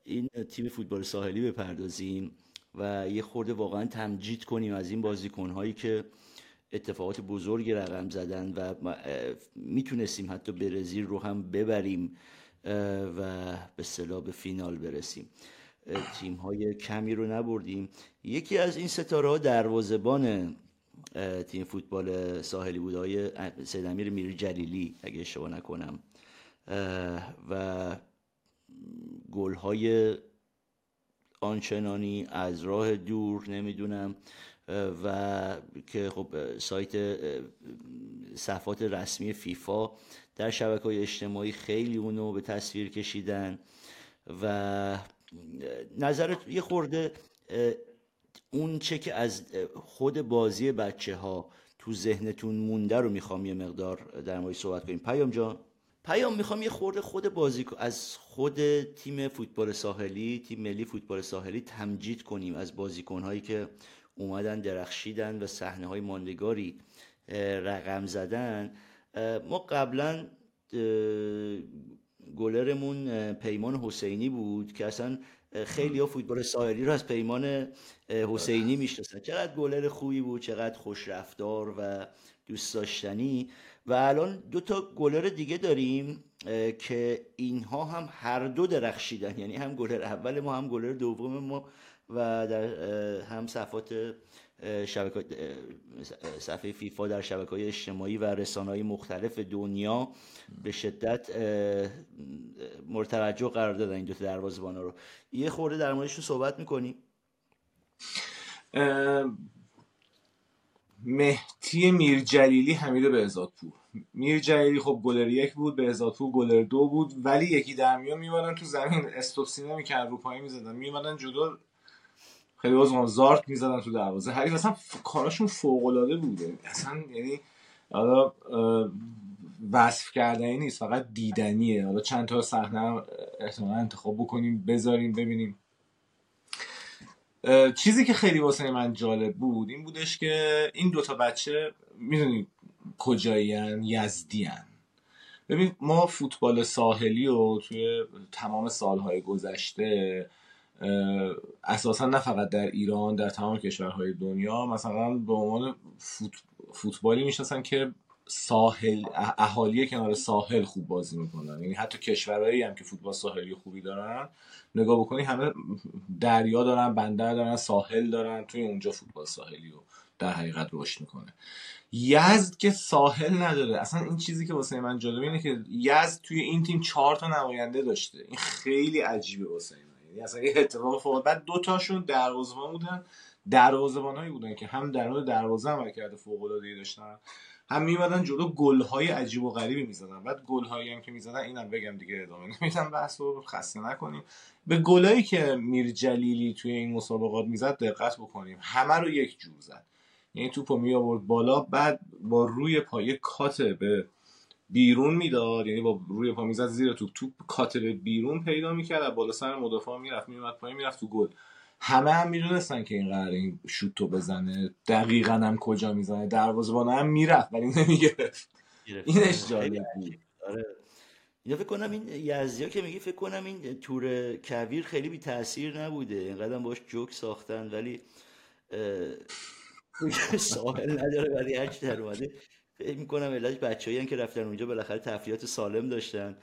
این تیم فوتبال ساحلی بپردازیم و یه خورده واقعا تمجید کنیم از این بازیکنهایی که اتفاقات بزرگی رقم زدن و می‌تونستیم حتی برزیل رو هم ببریم و به صلاح به فینال برسیم. تیم های کمی رو نبردیم. یکی از این ستاره ها دروازبان تیم فوتبال ساحلی بود های سید امیر میر جلیلی اگه اشتباه نکنم. و گل های آنچنانی از راه دور نمی‌دونم. و که خب سایت صفحات رسمی فیفا در شبکه های اجتماعی خیلی اونو به تصویر کشیدن و نظرت یه خورده اون چه که از خود بازی بچه ها تو ذهنتون مونده رو می‌خوام یه مقدار در مورد صحبت کنیم. پیام جان. پیام می‌خوام یه خورده خود بازی از خود تیم فوتبال ساحلی تیم ملی فوتبال ساحلی تمجید کنیم از بازیکن هایی که اومدن درخشیدن و صحنه های ماندگاری رقم زدن. ما قبلا گلرمون پیمان حسینی بود که اصلا خیلی ها فوتبال ساحلی رو از پیمان حسینی می‌شناسن. چقدر گلر خوبی بود چقدر خوش رفتار و دوست داشتنی. و الان دو تا گلر دیگه داریم که اینها هم هر دو درخشیدن. یعنی هم گلر اول ما هم گلر دوم ما. و در هم صفحات شبکه صفحه فیفا در شبکه های اجتماعی و رسانه های مختلف دنیا به شدت مرتوجه قرار دادن این دو دروازه‌بان رو. یه خورده در موردش صحبت می‌کنی مهتی میرجلیلی حمید بهزادپور. میرجلیلی خب گلر یک بود بهزادپور گلر دو بود ولی یکی در میان تو زمین. استوپسی نمی‌کرد رو پایین می‌زدن. میمدن جلو خیلی باز زارت می‌زدن تو دروازه. حریف اصلا کاراشون فوق العاده بوده. اصلا یعنی حالا وصف کردنی نیست فقط دیدنیه. حالا چند تا صحنه احتمالا انتخاب بکنیم بذاریم ببینیم. چیزی که خیلی واسه من جالب بود این بودش که این دوتا بچه می‌دونی کجایی یزدی هن. ببین ما فوتبال ساحلی و توی تمام سالهای گذشته اساسا نه فقط در ایران در تمام کشورهای دنیا. مثلا به عنوان فوت... فوتبالی می‌شناسن که ساحل اهالی کنار ساحل خوب بازی می‌کنن. یعنی حتی کشورهایی هم که فوتبال ساحلی خوبی دارن نگاه بکنی همه دریا دارن بندر دارن ساحل دارن توی اونجا فوتبال ساحلی رو در حقیقت رشد می‌کنه. یزد که ساحل نداره. اصلا این چیزی که واسه من جالبه اینه که یزد توی این تیم چهار تا نماینده داشته. این خیلی عجیبه واسه یعنی اصلا یه اتفاق فوق بعد دو تاشون دروازه‌بان بودن. دروازه‌بانایی بودن که هم در عمل کرده فوق العاده داشتن هم میمدن جلو گل‌های عجیب و غریبی می‌زدن. بعد گل‌هایی هم که می‌زدن اینم بگم دیگه ادامه نمیدم بحث رو خسته نکنیم. به گلایی که میر جلیلی توی این مسابقات می‌زد دقت بکنیم. همه رو یک جور زد. یعنی توپو می آورد بالا بعد با روی پای کات به بیرون می‌داد یعنی با روی پا می‌زد زیر توپ توپ کات به بیرون پیدا می‌کرد بالا سر مدافع می‌رفت میومد پایین می‌رفت تو گل. همه هم می‌دونستن که این قرار این شوتو بزنه. دقیقا هم کجا می‌زنه دروازه‌بان هم می‌رفت ولی نمی‌گرفت. اینش جالب بود. آره. اینا فکر کنم این یزدیا که میگی فکر کنم این تور کویر خیلی بی تاثیر نبوده. اینقدر باش جوک ساختن ولی ساحل نداره ولی هرچی در اومده. فکر می‌کنم علاج بچه‌ای که رفتن اونجا بالاخره تفریحات سالم داشتن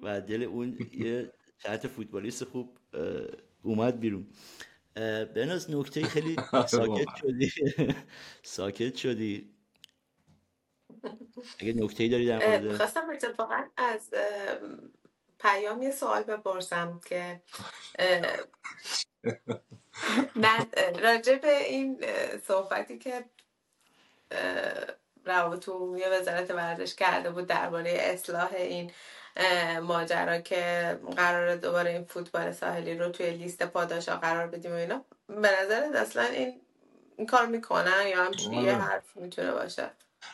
و دل اون یه چند فوتبالیست خوب اومد بیرون. بناز نکته خیلی ساکت شدی. ساکت شدی. اگه نکته داری در مورد خواستم اتفاقا از پیام یه سوال بپرسم که نه راجع به این صحبتی که روابط عمومی وزارت ورزش کرده بود درباره اصلاح این ماجرا که قرار دوباره این فوتبال ساحلی رو توی لیست پاداشا قرار بدیم و اینا. به نظر اصلا این این کار می‌کنن یا همچنین یه آره. حرف می‌تونه باشه؟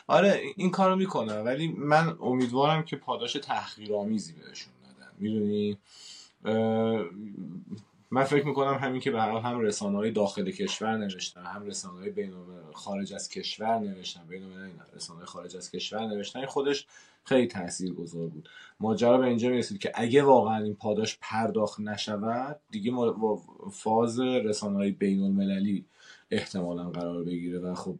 آره این کارو می‌کنه ولی من امیدوارم که پاداش تحقیرآمیزی بهشون ندن می‌دونی؟ من فکر می‌کنم همین که به هر هم رسانه های داخل کشور نوشتن هم رسانه های بین خارج از کشور نوشتن بین رسانه خارج از کشور نوشتن خودش خیلی تاثیرگذار بود. ماجرا به اینجا می‌رسید که اگه واقعا این پاداش پرداخت نشود دیگه فاز رسانه های بین المللی احتمالا قرار بگیره و خب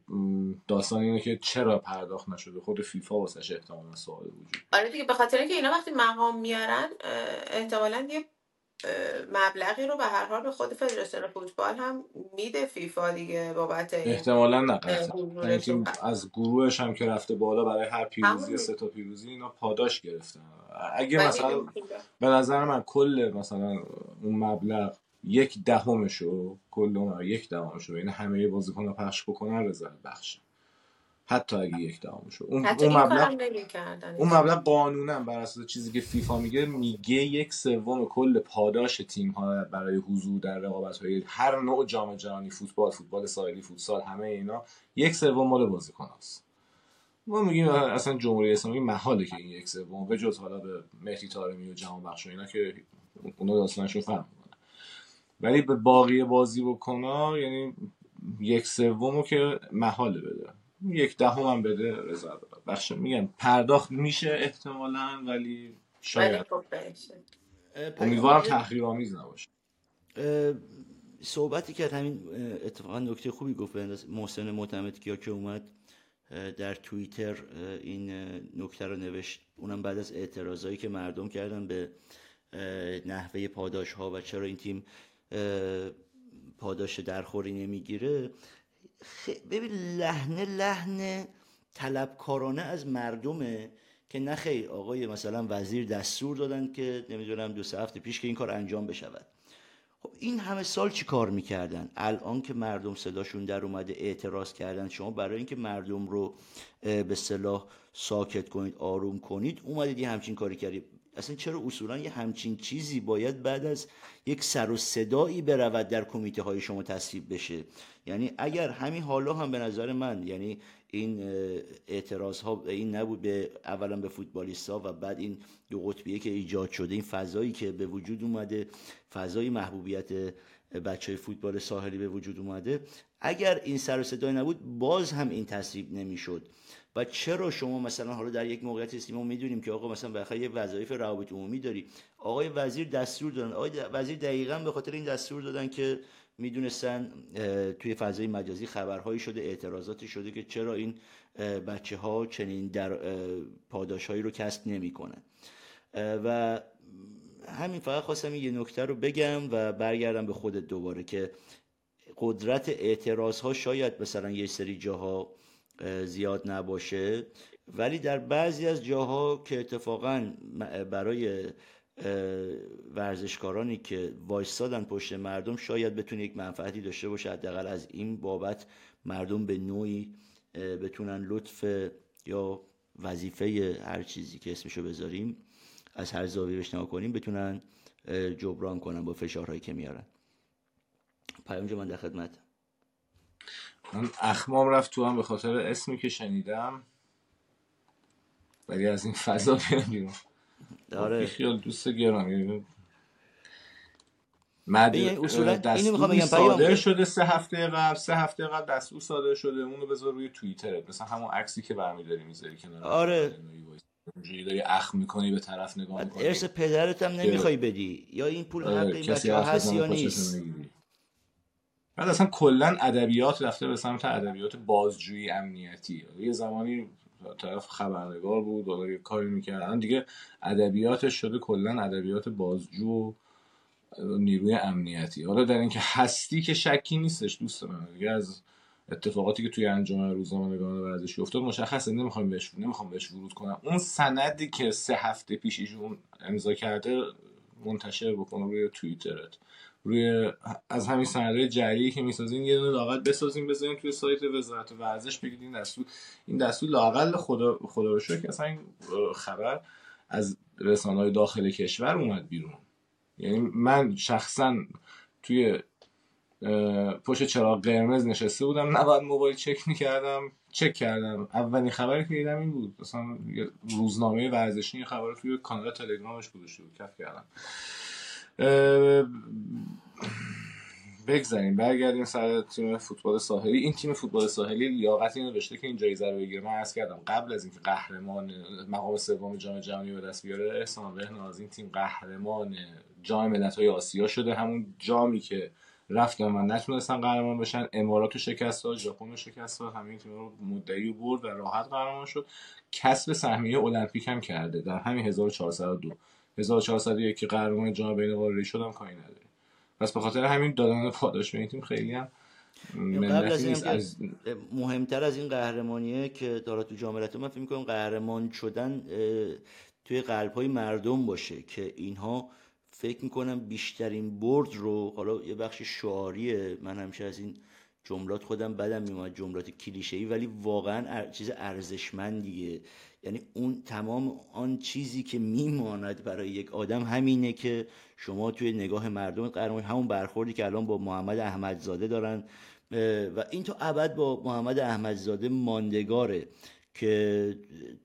داستان اینه که چرا پرداخت نشده؟ خود فیفا واسش احتمالا سوال وجود آره دیگه به خاطر اینکه اینا وقتی مقام میارن احتمالا یه مبلغی رو به هر حال به خود فدراسیون فوتبال هم میده فیفا دیگه بابت احتمالا نه یعنی از گروهش هم که رفته بالا برای هر پیروزی سه تا پیروزی اینا پاداش گرفتن. اگه مثلا به نظر من کل مثلا اون مبلغ یک دهمشو کل اون یک دهمشو بین همه بازیکن پخش بکنن رضایت بخشه حتی اگه یک دهمشو اون اون مبلغ اون مبلغ قانونا بر اساس چیزی که فیفا میگه میگه یک سوم کل پاداش تیم ها برای حضور در رقابت های هر نوع جام جهانی فوتبال فوتبال ساحلی فوتسال همه اینا یک سوم مال بازیکن است ما میگیم اصلا جمهوری اسلامی محاله که این یک سوم به جز حالا به مهدی طارمی و جهان بخش و اینا که اونا داستانشون فرق می‌کنه ولی به باقی بازی بکنه یعنی یک سومو که محاله بده. یک دهم هم بده رضا بخش میگم پرداخت میشه احتمالا ولی شاید. خب امیدوارم تحقیر آمیز نباشه. صحبتی کرد همین اتفاقا نکته خوبی گفت محسن معتمد کیا که اومد در توییتر این نکته رو نوشت. اونم بعد از اعتراضایی که مردم کردن به نحوه پاداش ها و چرا این تیم پاداش درخوری نمی‌گیره. ببین لحنه لحن طلبکارانه از مردمه که نخیر آقای مثلا وزیر دستور دادن که نمی‌دونم دو سه هفته پیش که این کار انجام بشود. خب این همه سال چی کار می‌کردن؟ الان که مردم صداشون در اومده اعتراض کردن شما برای اینکه مردم رو به صلاح ساکت کنید آروم کنید اومدید یه همچین کاری کردید. اصلا چرا اصولا یه همچین چیزی باید بعد از یک سر و صدایی برود در کمیته های شما تصویب بشه؟ یعنی اگر همین حالا هم به نظر من یعنی این اعتراض ها این نبود به اولا به فوتبالیست ها و بعد این دو قطبیه که ایجاد شده این فضایی که به وجود اومده فضای محبوبیت بچه فوتبال ساحلی به وجود اومده اگر این سر و صدای نبود باز هم این تصویب نمی‌شد. و چرا شما مثلا حالا در یک موقعیت هستیم ما می‌دونیم که آقا مثلا بخاطر یه وظایف روابط عمومی داری. آقای وزیر دستور دادن. آقای وزیر دقیقا به خاطر این دستور دادن که می‌دونستن توی فضای مجازی خبرهایی شده اعتراضاتی شده که چرا این بچه ها چنین در پاداشهایی رو کسب نمی‌کنن. و همین فقط خواستم یه نکته رو بگم و برگردم به خودت دوباره که قدرت اعتراض ها شاید مثلا یه سری جاها زیاد نباشه. ولی در بعضی از جاها که اتفاقا برای ورزشکارانی که وایستادن پشت مردم شاید بتونه یک منفعتی داشته باشه. حداقل از این بابت مردم به نوعی بتونن لطف یا وظیفه هر چیزی که اسمشو بذاریم از هر زاویه بهش کنیم بتونن جبران کنن با فشارهایی که میارن. پیام من در خدمت من اخمام رفت تو هم به خاطر اسمی که شنیدم. ولی از این فضا بیان بیرون. داره. خیال دوست مد اصولا اینو می‌خوام بگم صادر شده سه هفته قبل سه هفته قبل دستور صادر شده. اونو بذار روی توییتر مثلا همون عکسی که برمیداری می‌ذاری کنار آره. اونجوری داری اخم می‌کنی به طرف نگاه می‌کنی. ارث پدرت هم نمی‌خوای بدی. یا این پول حق این بچه هست یا نیست. بعد اصلا کلا ادبیات رفته به سمت ادبیات بازجویی امنیتی. یه زمانی طرف خبرنگار بود و کاری می‌کرد. الان دیگه ادبیاتش شده کلا ادبیات بازجو نیروی امنیتی. حالا در اینکه هستی که شکی نیستش دوست من. دیگه از اتفاقاتی که توی انجام روزنامه‌نگاران ورزشی افتاد مشخصه. نمی‌خوام بهش نمی‌خوام بهش ورود کنم. اون سندی که سه هفته پیش ایشون امضا کرده منتشر بکنه روی توییترت. روی از همین سندهای جریه که می‌سازین یه دونه لاقل بسازیم بذاریم توی سایت وزارت ورزش بگید این دستور این دستور لاقل خدا خدا رو که اصلا این خبر از رسانه های داخل کشور اومد بیرون. یعنی من شخصا توی پشت چراغ قرمز نشسته بودم نباید موبایل چک می‌کردم چک کردم. اولین خبری که دیدم این بود. مثلا روزنامه ورزشی خبر توی کانال تلگرامش گذاشته بود. کف کردم. بگذاریم برگردیم سر تیم فوتبال ساحلی. این تیم فوتبال ساحلی لیاقت اینو داشته که این جایزه رو بگیره. من عرض کردم قبل از اینکه قهرمان مقام سوم جام جهانی به دست بیاره احسان بهناز این تیم قهرمان جام ملت‌های آسیا شده. همون جامی که رفتن و نتونستن قهرمان بشن. امارات رو شکست داد ژاپن رو شکست داد. همین تیم رو مدعی برد و راحت قهرمان شد. کسب سهمیه المپیک هم کرده. در همین 1402 1401 که قهرمان جام بین قاره شدم کاری نداره پس به خاطر همین دادن پاداش به این تیم خیلی هم قبل از, از مهمتر از این قهرمانیه که داره تو جام من فکر می‌کنم قهرمان شدن توی قلب های مردم باشه که اینها فکر می‌کنم بیشترین برد رو حالا یه بخش شعاریه من همیشه از این جملات خودم بدم میومد جملات کلیشه ای ولی واقعا چیز ارزشمندیه یعنی اون تمام آن چیزی که میماند برای یک آدم همینه که شما توی نگاه مردم قهرمان همون برخوردی که الان با محمد احمدزاده دارن. و این تو ابد با محمد احمدزاده ماندگاره که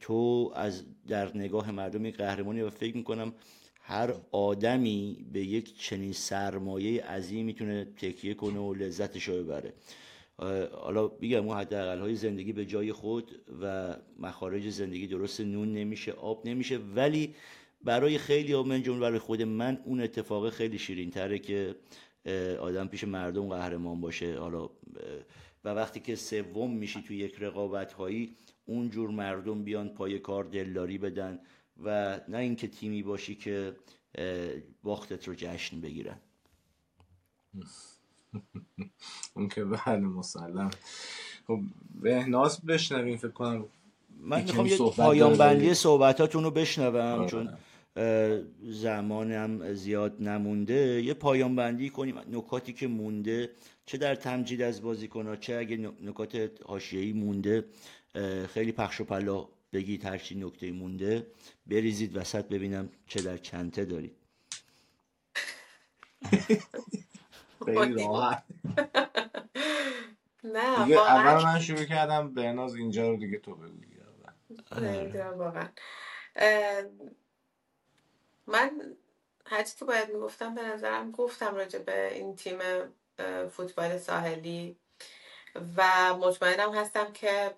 تو از در نگاه مردم قهرمانی و فکر می‌کنم هر آدمی به یک چنین سرمایه عظیم می‌تونه تکیه کنه و لذتش رو ببره. حالا بگم اون حداقل های زندگی به جای خود و مخارج زندگی درست نون نمیشه آب نمیشه ولی برای خیلی ها من جمله برای خود من اون اتفاق خیلی شیرین تره که آدم پیش مردم قهرمان باشه. حالا و وقتی که سوم میشی توی یک رقابت هایی اونجور مردم بیان پای کار دلداری بدن. و نه اینکه تیمی باشی که باختت رو جشن بگیرن اون که بله مسلم. خب بهناز بشنویم فکر کنم من می‌خوام یه پایان بندی صحبتاتون رو بشنوم آره. چون زمانم زیاد نمونده. یه پایان بندی کنیم نکاتی که مونده چه در تمجید از بازیکن چه اگه نکات حاشیه‌ای مونده خیلی پخش و پلا بگید هرچی نکته مونده بریزید وسط ببینم چه در چنته دارید. نه دیگه اول من شروع کردم به ناز اینجا رو دیگه تو بگو واقعا. من هرچی که باید می‌گفتم به نظرم گفتم راجع به این تیم فوتبال ساحلی و مطمئنم هستم که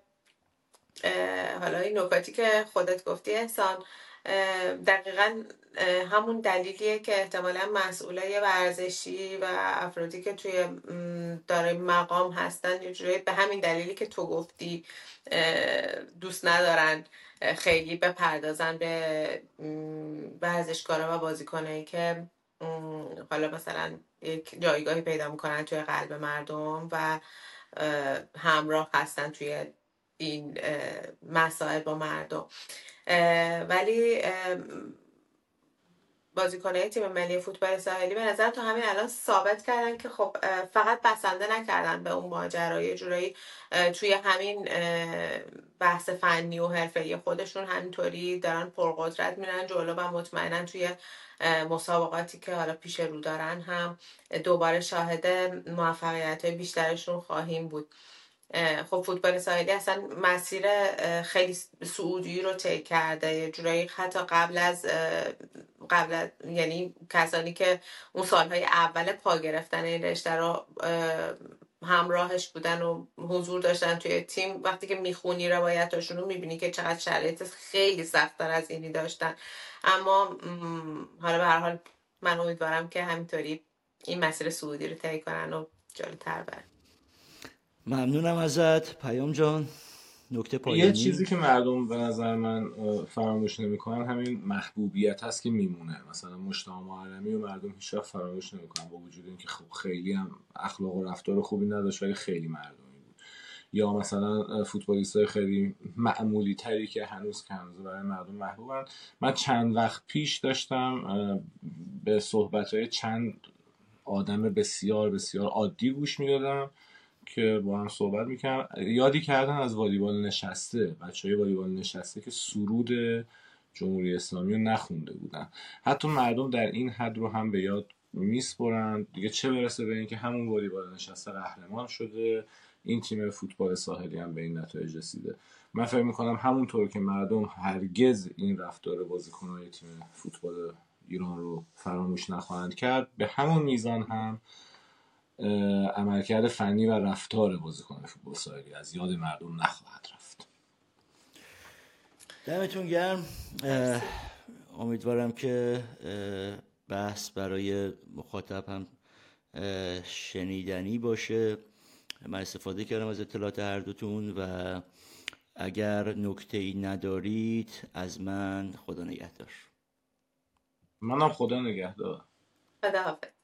حالا این نکاتی که خودت گفتی احسان. دقیقا همون دلیلیه که احتمالا مسئولای ورزشی و افرادی که توی داره مقام هستن یه به همین دلیلی که تو گفتی دوست ندارن خیلی بپردازن به ورزشکارا و بازیکنایی که حالا مثلا یک جایگاهی پیدا می‌کنن توی قلب مردم و همراه هستن توی این مسائل با مردم. ولی بازیکنهای تیم ملی فوتبال ساحلی به نظر تو همین الان ثابت کردن که خب فقط بسنده نکردن به اون ماجرای جورایی توی همین بحث فنی و حرفه خودشون همینطوری دارن پرقدرت میرن جلو و مطمئنا توی مسابقاتی که حالا پیش رو دارن هم دوباره شاهد موفقیت های بیشترشون خواهیم بود. خب فوتبال ساحلی اصلا مسیر خیلی سعودی رو طی کرده. یه جورایی حتی قبل از قبل از یعنی کسانی که اون سالهای اول پا گرفتن این رشته رو همراهش بودن و حضور داشتن توی تیم وقتی که می‌خونی روایتاشون رو می‌بینی که چقدر شرایط خیلی سختتر از اینی داشتن. اما حالا به هر حال من امیدوارم که همینطوری این مسیر سعودی رو طی کنن و جلوتر برن. ممنونم ازت. پیام جان نکته پایانی؟ یه چیزی که مردم به نظر من فراموش نمی‌کنن همین محبوبیت هست که میمونه. مثلا مشتاق معلمی و مردم هیچ وقت فراموش نمی‌کنن با وجود اینکه خب خیلی هم اخلاق و رفتار خوبی نداشت ولی خیلی مردمی بود. یا مثلا فوتبالیست های خیلی معمولی تری که هنوز که هنوز برای مردم محبوبن. من چند وقت پیش داشتم به صحبت های چند آدم بسیار بسیار عادی گوش می‌دادم. که با هم صحبت می‌کنم یادی کردن از والیبال نشسته بچه های والیبال نشسته که سرود جمهوری اسلامی رو نخونده بودن. حتی مردم در این حد رو هم به یاد میسپرند. دیگه چه برسه به اینکه همون والیبال نشسته قهرمان شده این تیم فوتبال ساحلی هم به این نتایج رسیده. من فکر می‌کنم همونطور که مردم هرگز این رفتار بازیکنهای تیم فوتبال ایران رو فراموش نخواهند کرد به همون میزان هم عملکرد فنی و رفتار بازیکن فوتبال ساحلی از یاد مردم نخواهد رفت. دمتون گرم. امیدوارم که بحث برای مخاطب هم شنیدنی باشه. من استفاده کردم از اطلاعات هر دوتون و اگر نکته ای ندارید از من خدا نگهدار. منم خدا نگهدار. خدا حافظ